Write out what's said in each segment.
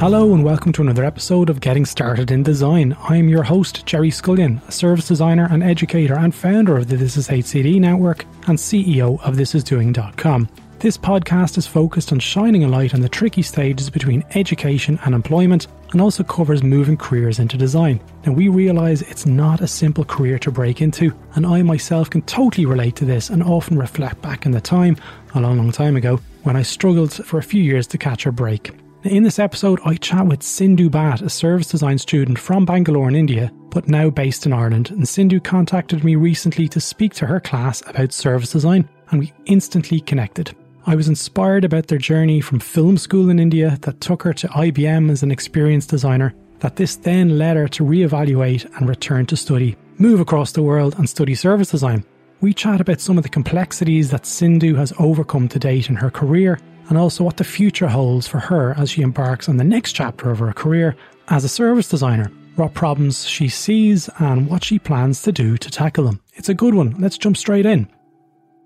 Hello and welcome to another episode of Getting Started in Design. I'm your host, Gerry Scullion, a service designer and educator and founder of the This Is HCD network and CEO of ThisIsDoing.com. This podcast is focused on shining a light on the tricky stages between education and employment and also covers moving careers into design. Now, we realise it's not a simple career to break into, and I myself can totally relate to this and often reflect back in the time, a long, long time ago, when I struggled for a few years to catch a break. In this episode, I chat with Sindhu Bhatt, a service design student from Bangalore in India, but now based in Ireland. And Sindhu contacted me recently to speak to her class about service design, and we instantly connected. I was inspired about their journey from film school in India that took her to IBM as an experienced designer, that this then led her to reevaluate and return to study, move across the world and study service design. We chat about some of the complexities that Sindhu has overcome to date in her career and also what the future holds for her as she embarks on the next chapter of her career as a service designer, what problems she sees, and what she plans to do to tackle them. It's a good one. Let's jump straight in.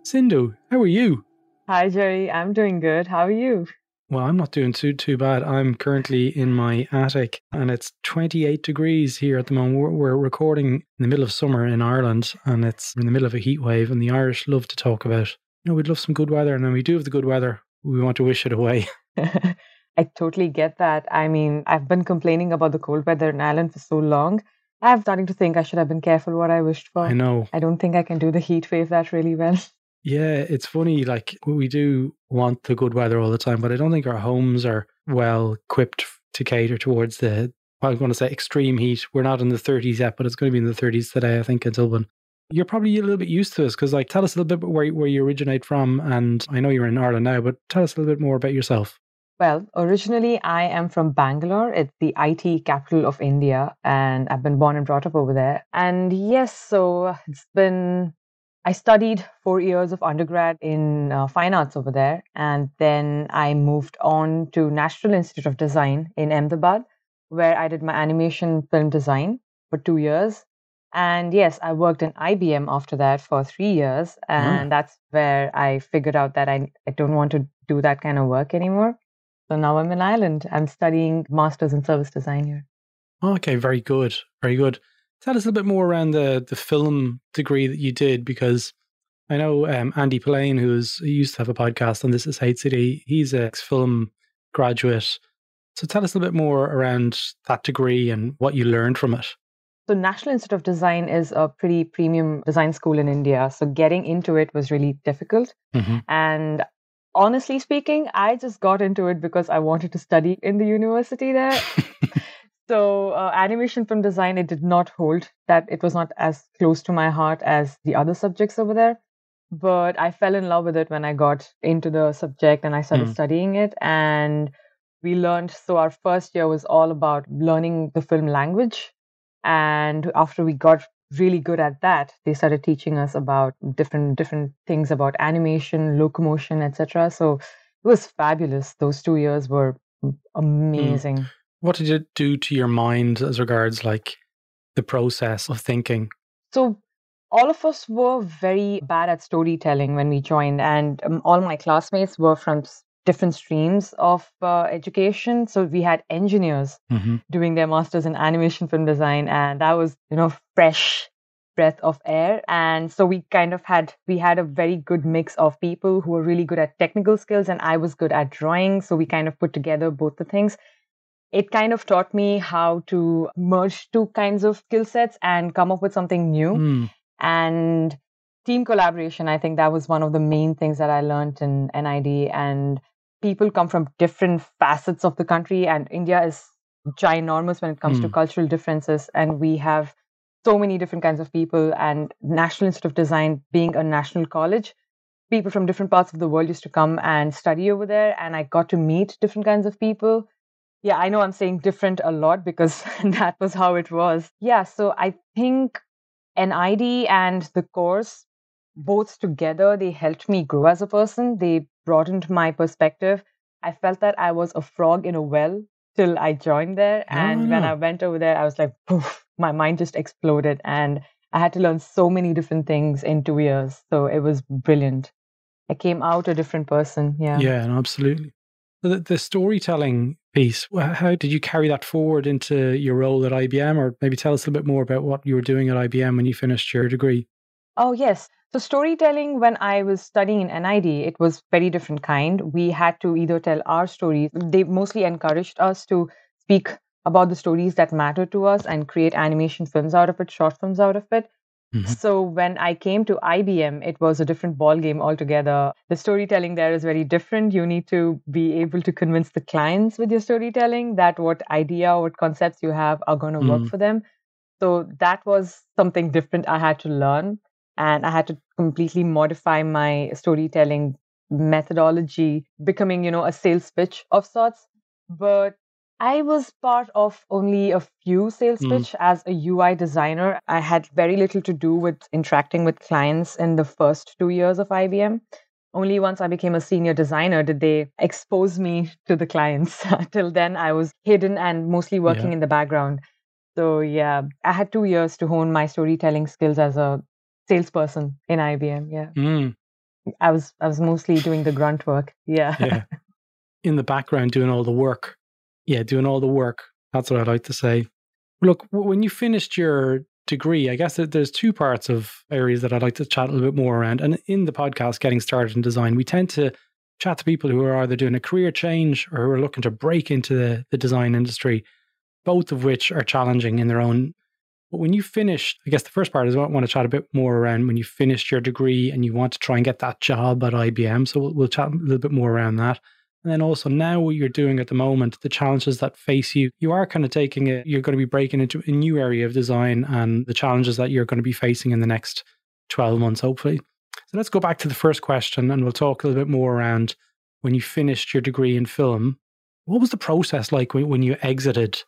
Sindhu, how are you? Hi, Gerry. I'm doing good. How are you? Well, I'm not doing too too bad. I'm currently in my attic, and it's 28 degrees here at the moment. We're, we're, recording in the middle of summer in Ireland, and it's in the middle of a heat wave. And the Irish love to talk about, you know, we'd love some good weather, and then we do have the good weather we want to wish it away. I totally get that. I mean, I've been complaining about the cold weather in Ireland for so long. I'm starting to think I should have been careful what I wished for. I know. I don't think I can do the heat wave that really well. Yeah, it's funny. Like, we do want the good weather all the time, but I don't think our homes are well equipped to cater towards the, I'm going to say extreme heat. We're not in the 30s yet, but it's going to be in the 30s today, I think, in Dublin you're probably a little bit used to this because, like, tell us a little bit where where you originate from, and I know you're in Ireland now, but tell us a little bit more about yourself. Well, originally I am from Bangalore. It's the IT capital of India, and I've been born and brought up over there. And yes, so it's been I studied four years of undergrad in uh, fine arts over there, and then I moved on to National Institute of Design in Ahmedabad, where I did my animation film design for two years. And yes, I worked in IBM after that for three years. And mm. that's where I figured out that I, I don't want to do that kind of work anymore. So now I'm in Ireland. I'm studying Masters in Service Design here. Okay, very good. Very good. Tell us a little bit more around the, the film degree that you did because I know um, Andy Polaine, who's he used to have a podcast on This Is HCD, he's a film graduate. So tell us a little bit more around that degree and what you learned from it. So, National Institute of Design is a pretty premium design school in India. So, getting into it was really difficult. Mm-hmm. And honestly speaking, I just got into it because I wanted to study in the university there. so, uh, animation film design, it did not hold that it was not as close to my heart as the other subjects over there. But I fell in love with it when I got into the subject and I started mm. studying it. And we learned so our first year was all about learning the film language and after we got really good at that they started teaching us about different different things about animation locomotion etc so it was fabulous those two years were hmm. amazing mm. what did it do to your mind as regards like the process of thinking so all of us were very bad at storytelling when we joined and um, all my classmates were from different streams of uh, education. So we had engineers mm-hmm. doing their masters in animation film design, and that was you know fresh breath of air. And so we kind of had we had a very good mix of people who were really good at technical skills, and I was good at drawing. So we kind of put together both the things. It kind of taught me how to merge two kinds of skill sets and come up with something new. Mm. And team collaboration, I think that was one of the main things that I learned in NID. And people come from different facets of the country, and India is ginormous when it comes mm. to hmm. cultural differences. And we have so many different kinds of people. And National Institute of Design being a national college, people from different parts of the world used to come and study over there. And I got to meet different kinds of people. Yeah, I know I'm saying different a lot because that was how it was. Yeah, so I think NID and the course both together they helped me grow as a person. They broadened my perspective. I felt that i was a frog in a well till i joined there. And when ah. i went over there i was like poof my mind just exploded. And i had to learn so many different things in two years. So it was brilliant. I came out a different person. Yeah. Yeah absolutely. The, the storytelling piece how did you carry that forward into your role at ibm or maybe tell us a little bit more about what you were doing at ibm when you finished your degree oh yes so storytelling, when I was studying in NID, it was very different kind. We had to either tell our stories. They mostly encouraged us to speak about the stories that matter to us and create animation films out of it, short films out of it. Mm-hmm. So when I came to IBM, it was a different ball game altogether. The storytelling there is very different. You need to be able to convince the clients with your storytelling that what idea, or what concepts you have are going to mm-hmm. work for them. So that was something different I had to learn and I had to completely modify my storytelling methodology, becoming, you know, a sales pitch of sorts. But I was part of only a few sales mm. pitch as a UI designer. I had very little to do with interacting with clients in the first two years of IBM. Only once I became a senior designer did they expose me to the clients. Till then, I was hidden and mostly working yeah. in the background. So, yeah, I had two years to hone my storytelling skills as a salesperson in IBM. Yeah. Mm. I was I was mostly doing the grunt work. Yeah. yeah. In the background doing all the work. Yeah, doing all the work. That's what I like to say. Look, when you finished your degree, I guess there's two parts of areas that I'd like to chat a little bit more around. And in the podcast, Getting Started in Design, we tend to chat to people who are either doing a career change or who are looking to break into the, the design industry, both of which are challenging in their own but when you finished, I guess the first part is I want to chat a bit more around when you finished your degree and you want to try and get that job at IBM. So we'll, we'll chat a little bit more around that. And then also now what you're doing at the moment, the challenges that face you, you are kind of taking it, you're going to be breaking into a new area of design and the challenges that you're going to be facing in the next 12 months, hopefully. So let's go back to the first question and we'll talk a little bit more around when you finished your degree in film. What was the process like when, when you exited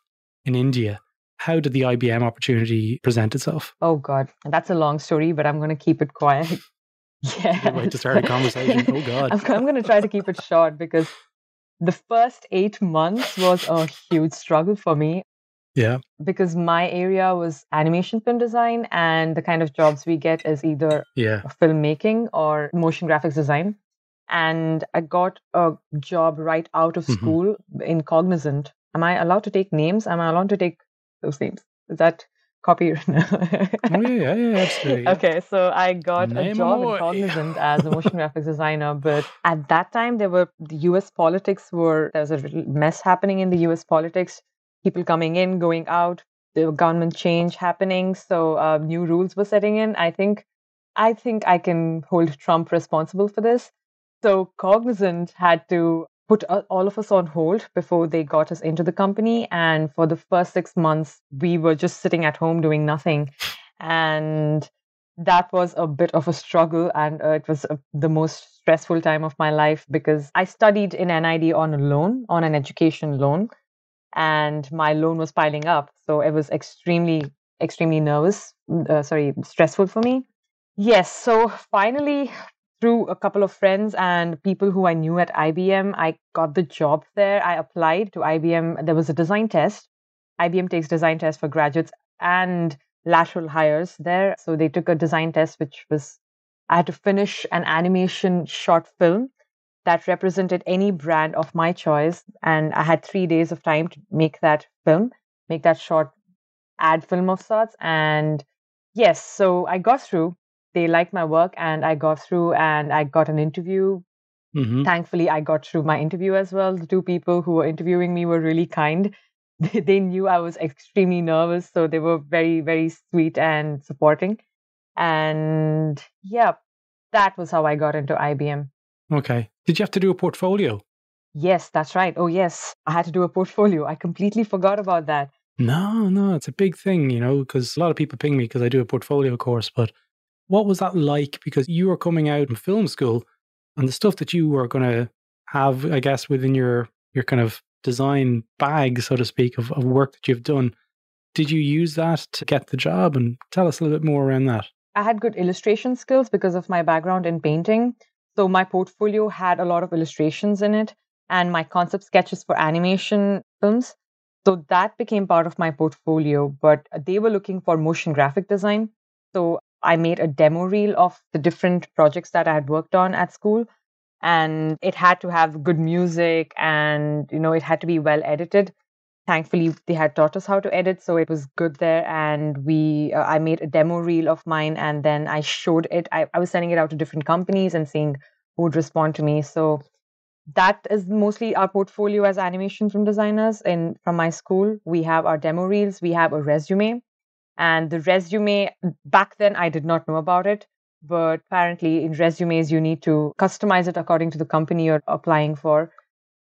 in India? How did the IBM opportunity present itself? Oh, God. That's a long story, but I'm going to keep it quiet. yeah. Way to start a conversation. Oh, God. I'm, I'm going to try to keep it short because the first eight months was a huge struggle for me. Yeah. Because my area was animation film design, and the kind of jobs we get is either yeah. filmmaking or motion graphics design. And I got a job right out of mm-hmm. school in Cognizant. Am I allowed to take names? Am I allowed to take those names. Is that copy? oh, yeah, yeah, yeah, absolutely. Okay, so I got Name a job in Cognizant as a motion graphics designer, but at that time there were the US politics were there was a little mess happening in the US politics, people coming in, going out, the government change happening, so uh, new rules were setting in. I think I think I can hold Trump responsible for this. So Cognizant had to put all of us on hold before they got us into the company. And for the first six months, we were just sitting at home doing nothing. And that was a bit of a struggle. And uh, it was uh, the most stressful time of my life because I studied in NID on a loan, on an education loan. And my loan was piling up. So it was extremely, extremely nervous, uh, sorry, stressful for me. Yes. So finally, through a couple of friends and people who I knew at IBM, I got the job there. I applied to IBM. There was a design test. IBM takes design tests for graduates and lateral hires there. So they took a design test, which was I had to finish an animation short film that represented any brand of my choice. And I had three days of time to make that film, make that short ad film of sorts. And yes, so I got through they liked my work and I got through and I got an interview. Mm-hmm. Thankfully, I got through my interview as well. The two people who were interviewing me were really kind. they knew I was extremely nervous, so they were very, very sweet and supporting. And yeah, that was how I got into IBM. Okay. Did you have to do a portfolio? Yes, that's right. Oh, yes. I had to do a portfolio. I completely forgot about that. No, no, it's a big thing, you know, because a lot of people ping me because I do a portfolio course. But what was that like? Because you were coming out in film school and the stuff that you were going to have, I guess, within your, your kind of design bag, so to speak, of, of work that you've done. Did you use that to get the job? And tell us a little bit more around that. I had good illustration skills because of my background in painting. So my portfolio had a lot of illustrations in it and my concept sketches for animation films. So that became part of my portfolio, but they were looking for motion graphic design. So I made a demo reel of the different projects that I had worked on at school. And it had to have good music and, you know, it had to be well edited. Thankfully, they had taught us how to edit, so it was good there. And we, uh, I made a demo reel of mine, and then I showed it. I, I was sending it out to different companies and seeing who would respond to me. So that is mostly our portfolio as animation film designers in from my school we have our demo reels we have a resume and the resume back then i did not know about it but apparently in resumes you need to customize it according to the company you're applying for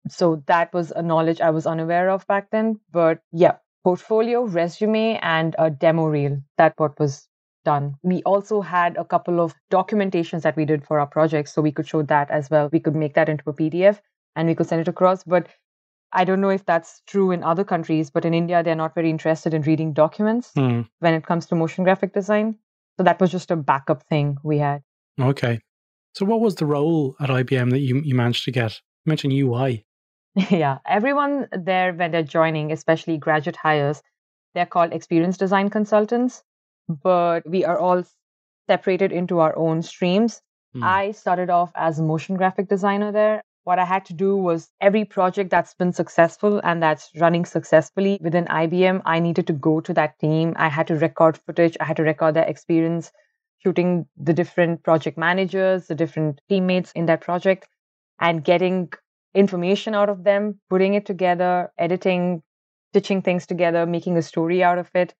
so that was a knowledge i was unaware of back then but yeah portfolio resume and a demo reel that what was done. We also had a couple of documentations that we did for our projects, so we could show that as well. We could make that into a PDF and we could send it across. But I don't know if that's true in other countries, but in India, they're not very interested in reading documents mm. when it comes to motion graphic design. So that was just a backup thing we had. Okay. So, what was the role at IBM that you, you managed to get? You mentioned UI. yeah. Everyone there, when they're joining, especially graduate hires, they're called experience design consultants but we are all separated into our own streams. Mm. I started off as a motion graphic designer there. What I had to do was every project that's been successful and that's running successfully within IBM, I needed to go to that team. I had to record footage, I had to record their experience shooting the different project managers, the different teammates in that project, and getting information out of them, putting it together, editing, stitching things together, making a story out of it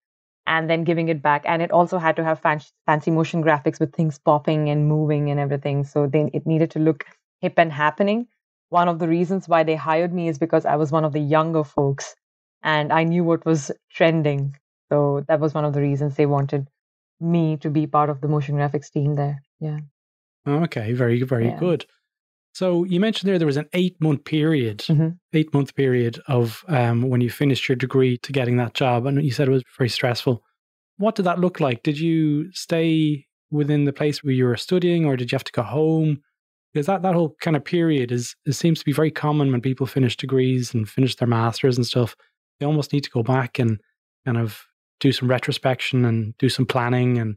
and then giving it back. And it also had to have fan- fancy motion graphics with things popping and moving and everything. So then it needed to look hip and happening. One of the reasons why they hired me is because I was one of the younger folks and I knew what was trending. So that was one of the reasons they wanted me to be part of the motion graphics team there. Yeah. Okay, very, very yeah. good. So you mentioned there there was an eight month period, mm-hmm. eight month period of um, when you finished your degree to getting that job, and you said it was very stressful. What did that look like? Did you stay within the place where you were studying, or did you have to go home? Because that, that whole kind of period is it seems to be very common when people finish degrees and finish their masters and stuff. They almost need to go back and kind of do some retrospection and do some planning. And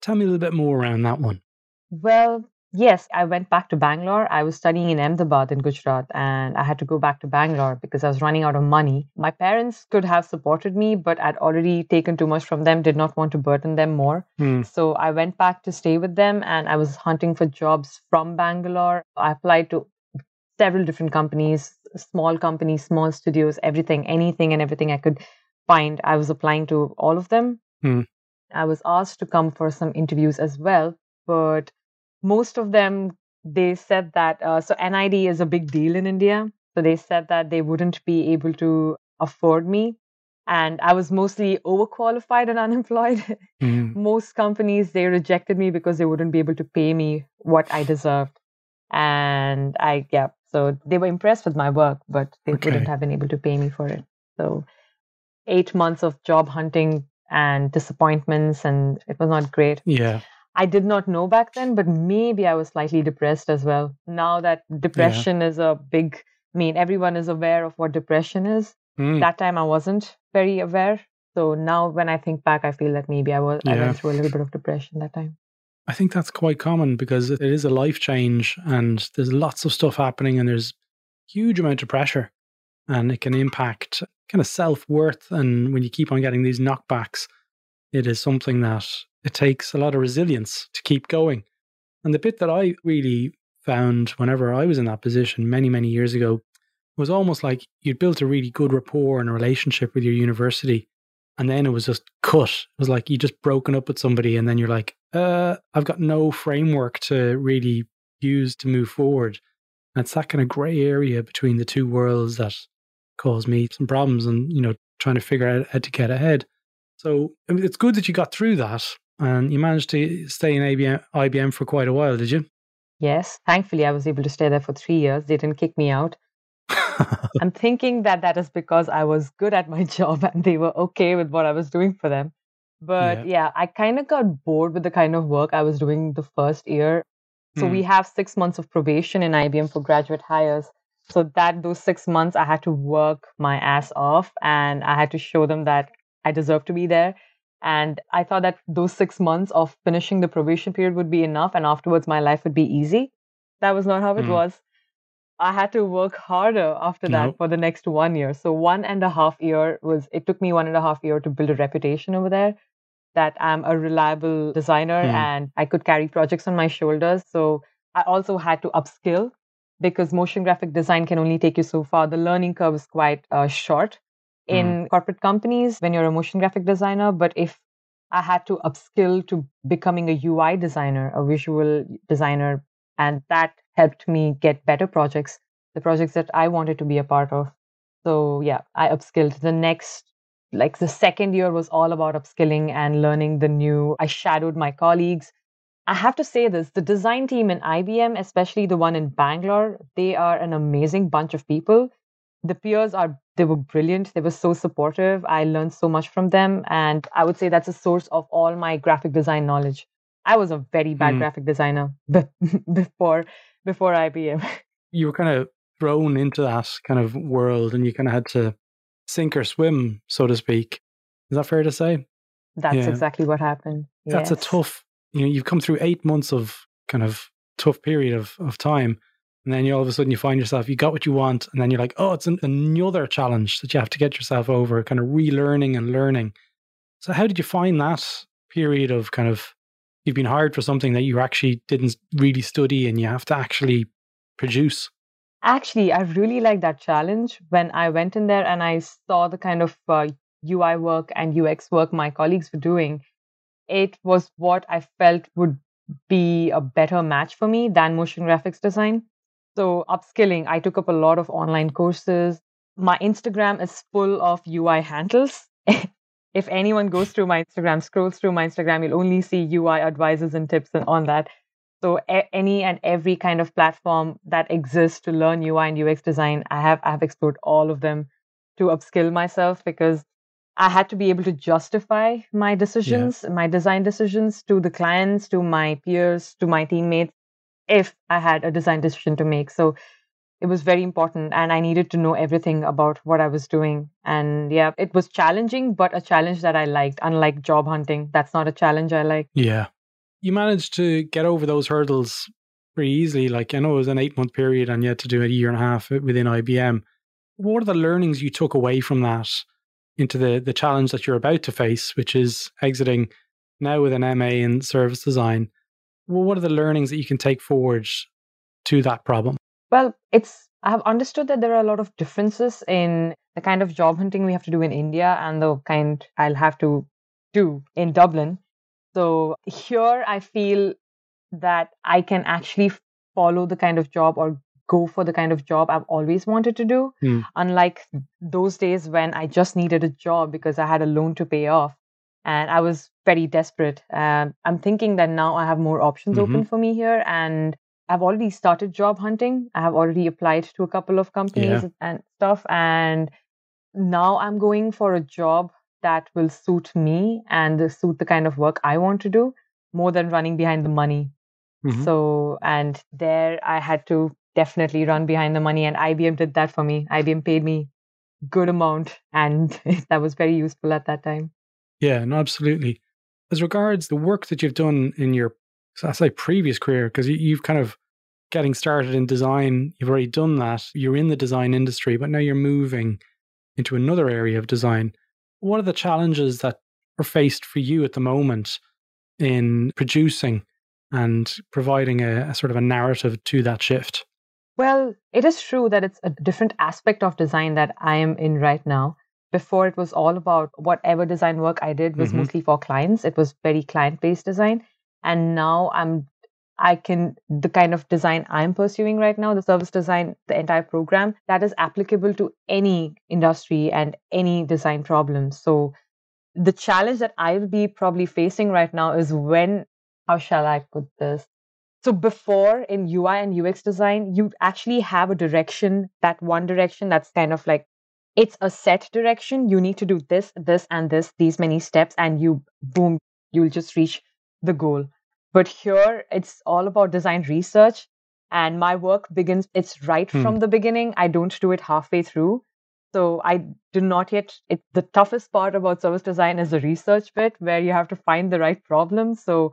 tell me a little bit more around that one. Well, Yes, I went back to Bangalore. I was studying in Ahmedabad in Gujarat and I had to go back to Bangalore because I was running out of money. My parents could have supported me, but I'd already taken too much from them, did not want to burden them more. Hmm. So I went back to stay with them and I was hunting for jobs from Bangalore. I applied to several different companies, small companies, small studios, everything, anything and everything I could find. I was applying to all of them. Hmm. I was asked to come for some interviews as well, but most of them they said that uh, so nid is a big deal in india. So they said that they wouldn't be able to afford me. And i was mostly overqualified and unemployed. Mm-hmm. most companies they rejected me because they wouldn't be able to pay me what i deserved. And i yeah so they were impressed with my work but they okay. wouldn't have been able to pay me for it. So eight months of job hunting and disappointments and it was not great. Yeah I did not know back then, but maybe I was slightly depressed as well. Now that depression yeah. is a big, I mean, everyone is aware of what depression is. Mm. That time I wasn't very aware. So now when I think back, I feel that maybe I was yeah. I went through a little bit of depression that time. I think that's quite common because it is a life change and there's lots of stuff happening and there's huge amount of pressure and it can impact kind of self-worth and when you keep on getting these knockbacks it is something that it takes a lot of resilience to keep going. And the bit that I really found whenever I was in that position many, many years ago was almost like you'd built a really good rapport and a relationship with your university. And then it was just cut. It was like you just broken up with somebody and then you're like, uh, I've got no framework to really use to move forward. And it's that kind of grey area between the two worlds that caused me some problems and, you know, trying to figure out how to get ahead. So I mean, it's good that you got through that and you managed to stay in IBM, IBM for quite a while, did you? Yes. Thankfully, I was able to stay there for three years. They didn't kick me out. I'm thinking that that is because I was good at my job and they were okay with what I was doing for them. But yeah, yeah I kind of got bored with the kind of work I was doing the first year. So we hmm. have six months of probation in IBM for graduate hires. So that those six months I had to work my ass off and I had to show them that I deserve to be there. And I thought that those six months of finishing the probation period would be enough and afterwards my life would be easy. That was not how it mm. was. I had to work harder after that nope. for the next one year. So one and a half year was it took me one and a half year to build a reputation over there that I'm a reliable designer mm. and I could carry projects on my shoulders. So I also had to upskill because motion graphic design can only take you so far. The learning curve is quite uh, short in mm. corporate companies when you're a motion graphic designer. But if I had to upskill to becoming a UI designer, a visual designer, and that helped me get better projects, the projects that I wanted to be a part of. So yeah, I upskilled. The next, like the second year was all about upskilling and learning the new. I shadowed my colleagues. I have to say this the design team in IBM, especially the one in Bangalore, they are an amazing bunch of people. The peers are, they were brilliant. They were so supportive. I learned so much from them. And I would say that's a source of all my graphic design knowledge. I was a very bad mm. graphic designer before before IBM. You were kind of thrown into that kind of world and you kind of had to sink or swim, so to speak. Is that fair to say? That's yeah. exactly what happened. That's yes. a tough, you know, you've come through eight months of kind of tough period of, of time. And then you all of a sudden you find yourself, you got what you want. And then you're like, oh, it's an, another challenge that you have to get yourself over, kind of relearning and learning. So, how did you find that period of kind of you've been hired for something that you actually didn't really study and you have to actually produce. Actually, I really like that challenge when I went in there and I saw the kind of uh, UI work and UX work my colleagues were doing. It was what I felt would be a better match for me than motion graphics design. So, upskilling, I took up a lot of online courses. My Instagram is full of UI handles. if anyone goes through my Instagram, scrolls through my Instagram, you'll only see UI advices and tips and on that. So a- any and every kind of platform that exists to learn UI and UX design, I have I have explored all of them to upskill myself because I had to be able to justify my decisions, yeah. my design decisions to the clients, to my peers, to my teammates if I had a design decision to make. So it was very important and i needed to know everything about what i was doing. And yeah it was challenging but a challenge that i liked unlike job hunting. That's not a challenge i like. Yeah. You managed to get over those hurdles pretty easily. Like i know it was an eight month period and you had to do a year and a half within ibm what are the learnings you took away from that into the the challenge that you're about to face which is exiting now with an ma in service design well, what are the learnings that you can take forward to that problem well, it's I have understood that there are a lot of differences in the kind of job hunting we have to do in India and the kind I'll have to do in Dublin. So here I feel that I can actually follow the kind of job or go for the kind of job I've always wanted to do. Mm. Unlike those days when I just needed a job because I had a loan to pay off and I was very desperate. Um, I'm thinking that now I have more options mm-hmm. open for me here and I've already started job hunting. I have already applied to a couple of companies yeah. and stuff. And now I'm going for a job that will suit me and suit the kind of work I want to do more than running behind the money. Mm-hmm. So, and there I had to definitely run behind the money. And IBM did that for me. IBM paid me good amount. And that was very useful at that time. Yeah, no, absolutely. As regards the work that you've done in your that's like previous career because you, have kind of getting started in design. You've already done that. You're in the design industry, but now you're moving into another area of design. What are the challenges that are faced for you at the moment in producing and providing a, a sort of a narrative to that shift? Well, it is true that it's a different aspect of design that I am in right now. Before, it was all about whatever design work I did was mm-hmm. mostly for clients. It was very client based design. And now I'm I can, the kind of design I'm pursuing right now, the service design, the entire program, that is applicable to any industry and any design problem. So the challenge that I'll be probably facing right now is when, how shall I put this? So before in UI and UX design, you actually have a direction, that one direction that's kind of like, it's a set direction. You need to do this, this, and this, these many steps, and you, boom, you'll just reach the goal but here it's all about design research. And my work begins, it's right hmm. from the beginning. I don't do it halfway through. So I do not yet. It, the toughest part about service design is the research bit where you have to find the right problem. So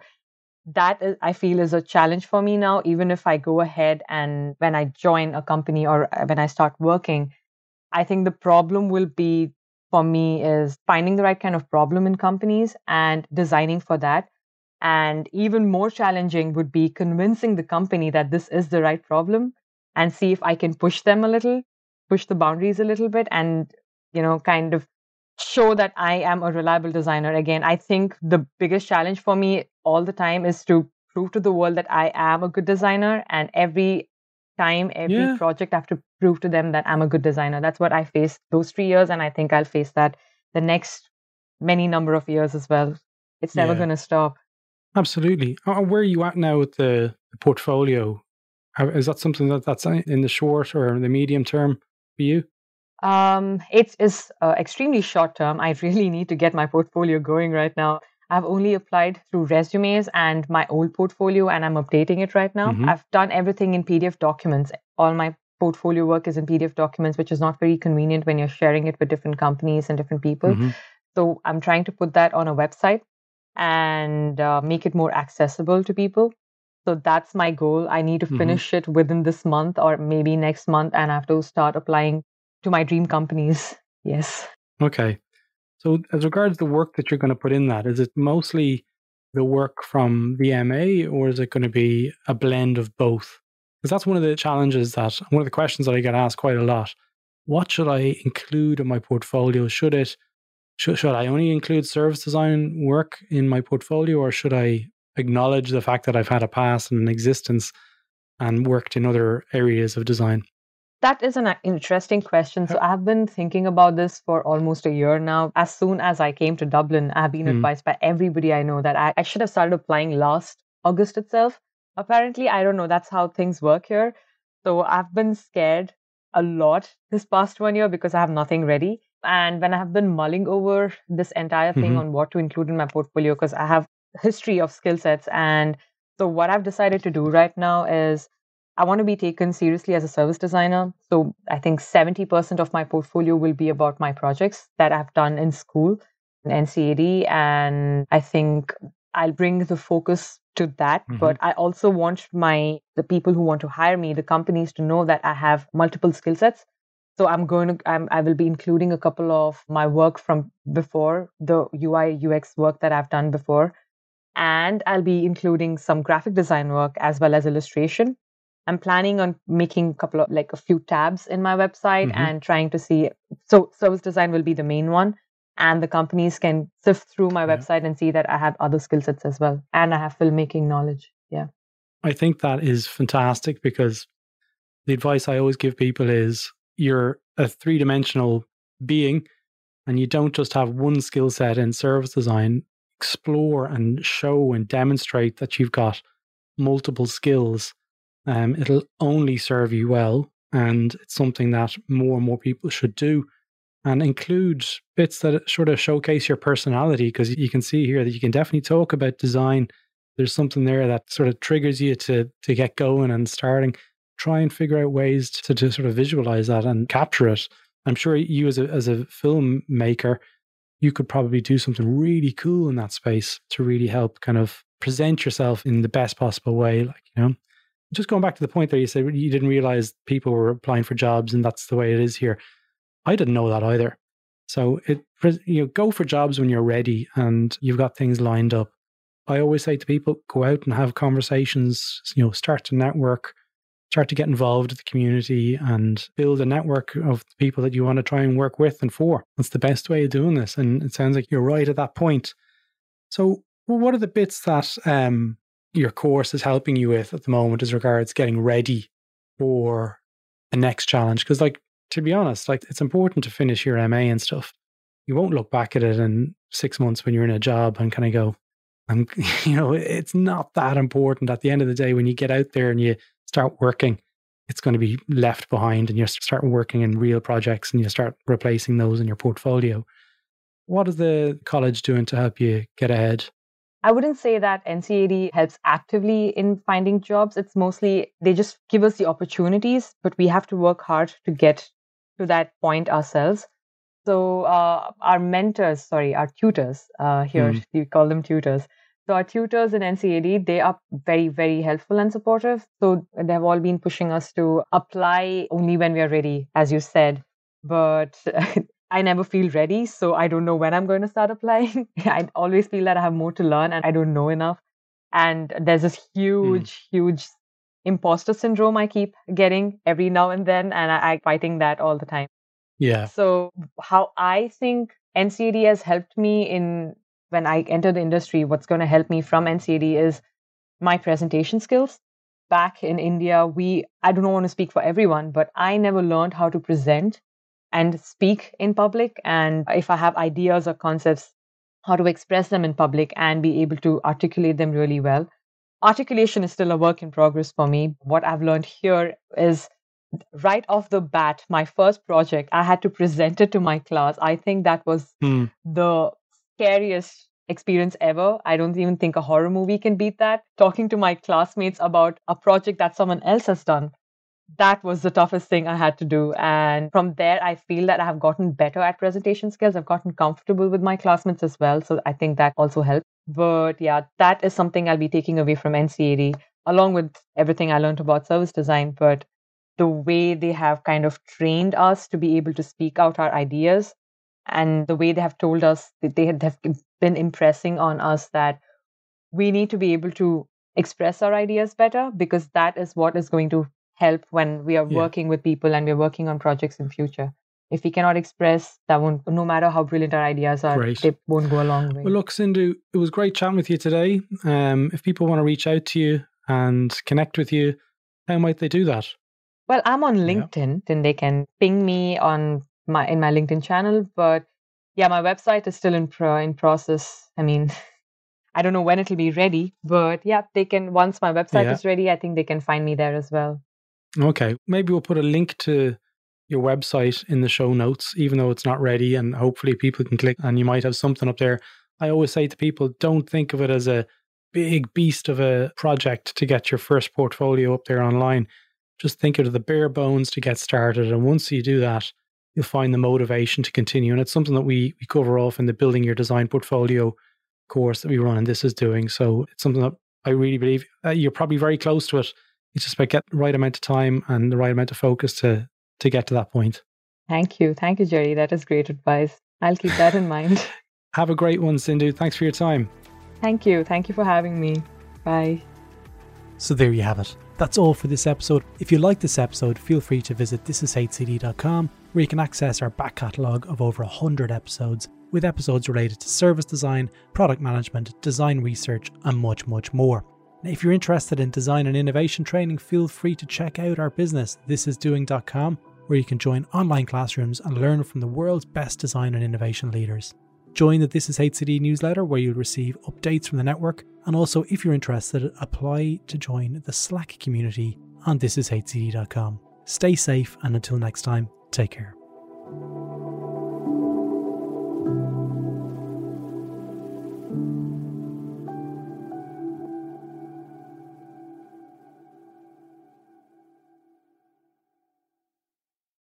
that is, I feel is a challenge for me now. Even if I go ahead and when I join a company or uh, when I start working, I think the problem will be for me is finding the right kind of problem in companies and designing for that. And even more challenging would be convincing the company that this is the right problem and see if I can push them a little, push the boundaries a little bit, and, you know, kind of show that I am a reliable designer. Again, I think the biggest challenge for me all the time is to prove to the world that I am a good designer. And every time, every yeah. project, I have to prove to them that I'm a good designer. That's what I faced those three years. And I think I'll face that the next many number of years as well. It's never yeah. going to stop. Absolutely. Uh, where are you at now with the, the portfolio? Is that something that that's in the short or the medium term for you? Um, it is uh, extremely short term. I really need to get my portfolio going right now. I've only applied through resumes and my old portfolio, and I'm updating it right now. Mm-hmm. I've done everything in PDF documents. All my portfolio work is in PDF documents, which is not very convenient when you're sharing it with different companies and different people. Mm-hmm. So I'm trying to put that on a website and uh, make it more accessible to people. So that's my goal. I need to mm-hmm. finish mm-hmm. it within this month or maybe next month, and I have to start applying to my dream companies. Yes. Okay. So, as regards the work that you're going to put in that, is it mostly the work from the MA or is it going to be a blend of both? Because that's one of the challenges that, one of the questions that I get asked quite a lot. What should I include in my portfolio? Should it should, should I only include service design work in my portfolio or should I acknowledge the fact that I've had a past and an existence and worked in other areas of design? That is an interesting question. So I've been thinking about this for almost a year now. As soon as I came to Dublin, I've been mm. advised by everybody I know that I, I should have started applying last August itself. Apparently, I don't know, that's how things work here. So I've been scared a lot this past one year because I have nothing ready. And when I have been mulling over this entire thing mm-hmm. on what to include in my portfolio, because I have history of skill sets. And so what I've decided to do right now is I want to be taken seriously as a service designer. So I think 70% of my portfolio will be about my projects that I've done in school, in NCAD. And I think I'll bring the focus to that. Mm-hmm. But I also want my the people who want to hire me, the companies to know that I have multiple skill sets so I'm going to, I'm, I will be including a couple of my work from before, the UI, UX work that I've done before. And I'll be including some graphic design work as well as illustration. I'm planning on making a couple of, like a few tabs in my website mm-hmm. and trying to see. So service design will be the main one. And the companies can sift through my yeah. website and see that I have other skill sets as well. And I have filmmaking knowledge. Yeah. I think that is fantastic because the advice I always give people is you're a three dimensional being and you don't just have one skill set in service design, explore and show and demonstrate that you've got multiple skills. Um, it'll only serve you well. And it's something that more and more people should do and include bits that sort of showcase your personality because you can see here that you can definitely talk about design. There's something there that sort of triggers you to to get going and starting try and figure out ways to, to sort of visualize that and capture it. I'm sure you as a as a filmmaker, you could probably do something really cool in that space to really help kind of present yourself in the best possible way. Like, you know, just going back to the point there, you said you didn't realize people were applying for jobs and that's the way it is here. I didn't know that either. So it you know, go for jobs when you're ready and you've got things lined up. I always say to people, go out and have conversations, you know, start to network, start to get involved with the community and build a network of people that you want to try and work with and for. That's the best way of doing this. And it sounds like you're right at that point. So, what are the bits that um, your course is helping you with at the moment as regards getting ready for the next challenge? Because, like, to be honest, like it's important to finish your MA and stuff. You won't look back at it in six months when you're in a job and kind of go, I'm, you know, it's not that important at the end of the day when you get out there and you start working. It's going to be left behind, and you start working in real projects and you start replacing those in your portfolio. What is the college doing to help you get ahead? I wouldn't say that NCAD helps actively in finding jobs. It's mostly they just give us the opportunities, but we have to work hard to get to that point ourselves. So uh, our mentors, sorry, our tutors uh, here, mm. we call them tutors. So our tutors in NCAD, they are very, very helpful and supportive. So they've all been pushing us to apply only when we are ready, as you said. But I never feel ready, so I don't know when I'm going to start applying. I always feel that I have more to learn and I don't know enough. And there's this huge, mm. huge imposter syndrome I keep getting every now and then, and I, am fighting that all the time. Yeah. So how I think NCAD has helped me in when I enter the industry, what's going to help me from NCAD is my presentation skills. Back in India, we I don't want to speak for everyone, but I never learned how to present and speak in public. And if I have ideas or concepts, how to express them in public and be able to articulate them really well. Articulation is still a work in progress for me. What I've learned here is right off the bat, my first project, I had to present it to my class. I think that was hmm. the scariest experience ever. I don't even think a horror movie can beat that. Talking to my classmates about a project that someone else has done that was the toughest thing I had to do. And from there, I feel that I have gotten better at presentation skills. I've gotten comfortable with my classmates as well. So I think that also helped. But yeah, that is something I'll be taking away from NCAD, along with everything I learned about service design. But the way they have kind of trained us to be able to speak out our ideas and the way they have told us that they have been impressing on us that we need to be able to express our ideas better because that is what is going to help when we are yeah. working with people and we're working on projects in future. If we cannot express, that won't, no matter how brilliant our ideas are, great. they won't go a long way. Well, look, Sindhu, it was great chatting with you today. Um, if people want to reach out to you and connect with you, how might they do that? Well, I'm on LinkedIn, yeah. then they can ping me on my in my LinkedIn channel. But yeah, my website is still in pro in process. I mean, I don't know when it'll be ready, but yeah, they can once my website yeah. is ready, I think they can find me there as well. Okay. Maybe we'll put a link to your website in the show notes, even though it's not ready, and hopefully people can click and you might have something up there. I always say to people, don't think of it as a big beast of a project to get your first portfolio up there online. Just think of the bare bones to get started. And once you do that, you'll find the motivation to continue. And it's something that we, we cover off in the Building Your Design Portfolio course that we run, and this is doing. So it's something that I really believe uh, you're probably very close to it it's just about getting the right amount of time and the right amount of focus to to get to that point. Thank you. Thank you, Gerry. That is great advice. I'll keep that in mind. Have a great one, Sindhu. Thanks for your time. Thank you. Thank you for having me. Bye. So there you have it. That's all for this episode. If you like this episode, feel free to visit thisishcd.com where you can access our back catalogue of over 100 episodes with episodes related to service design, product management, design research, and much, much more. If you're interested in design and innovation training, feel free to check out our business, thisisdoing.com, where you can join online classrooms and learn from the world's best design and innovation leaders. Join the This Is HCD newsletter where you'll receive updates from the network, and also, if you're interested, apply to join the Slack community on thisishcd.com. Stay safe, and until next time, take care.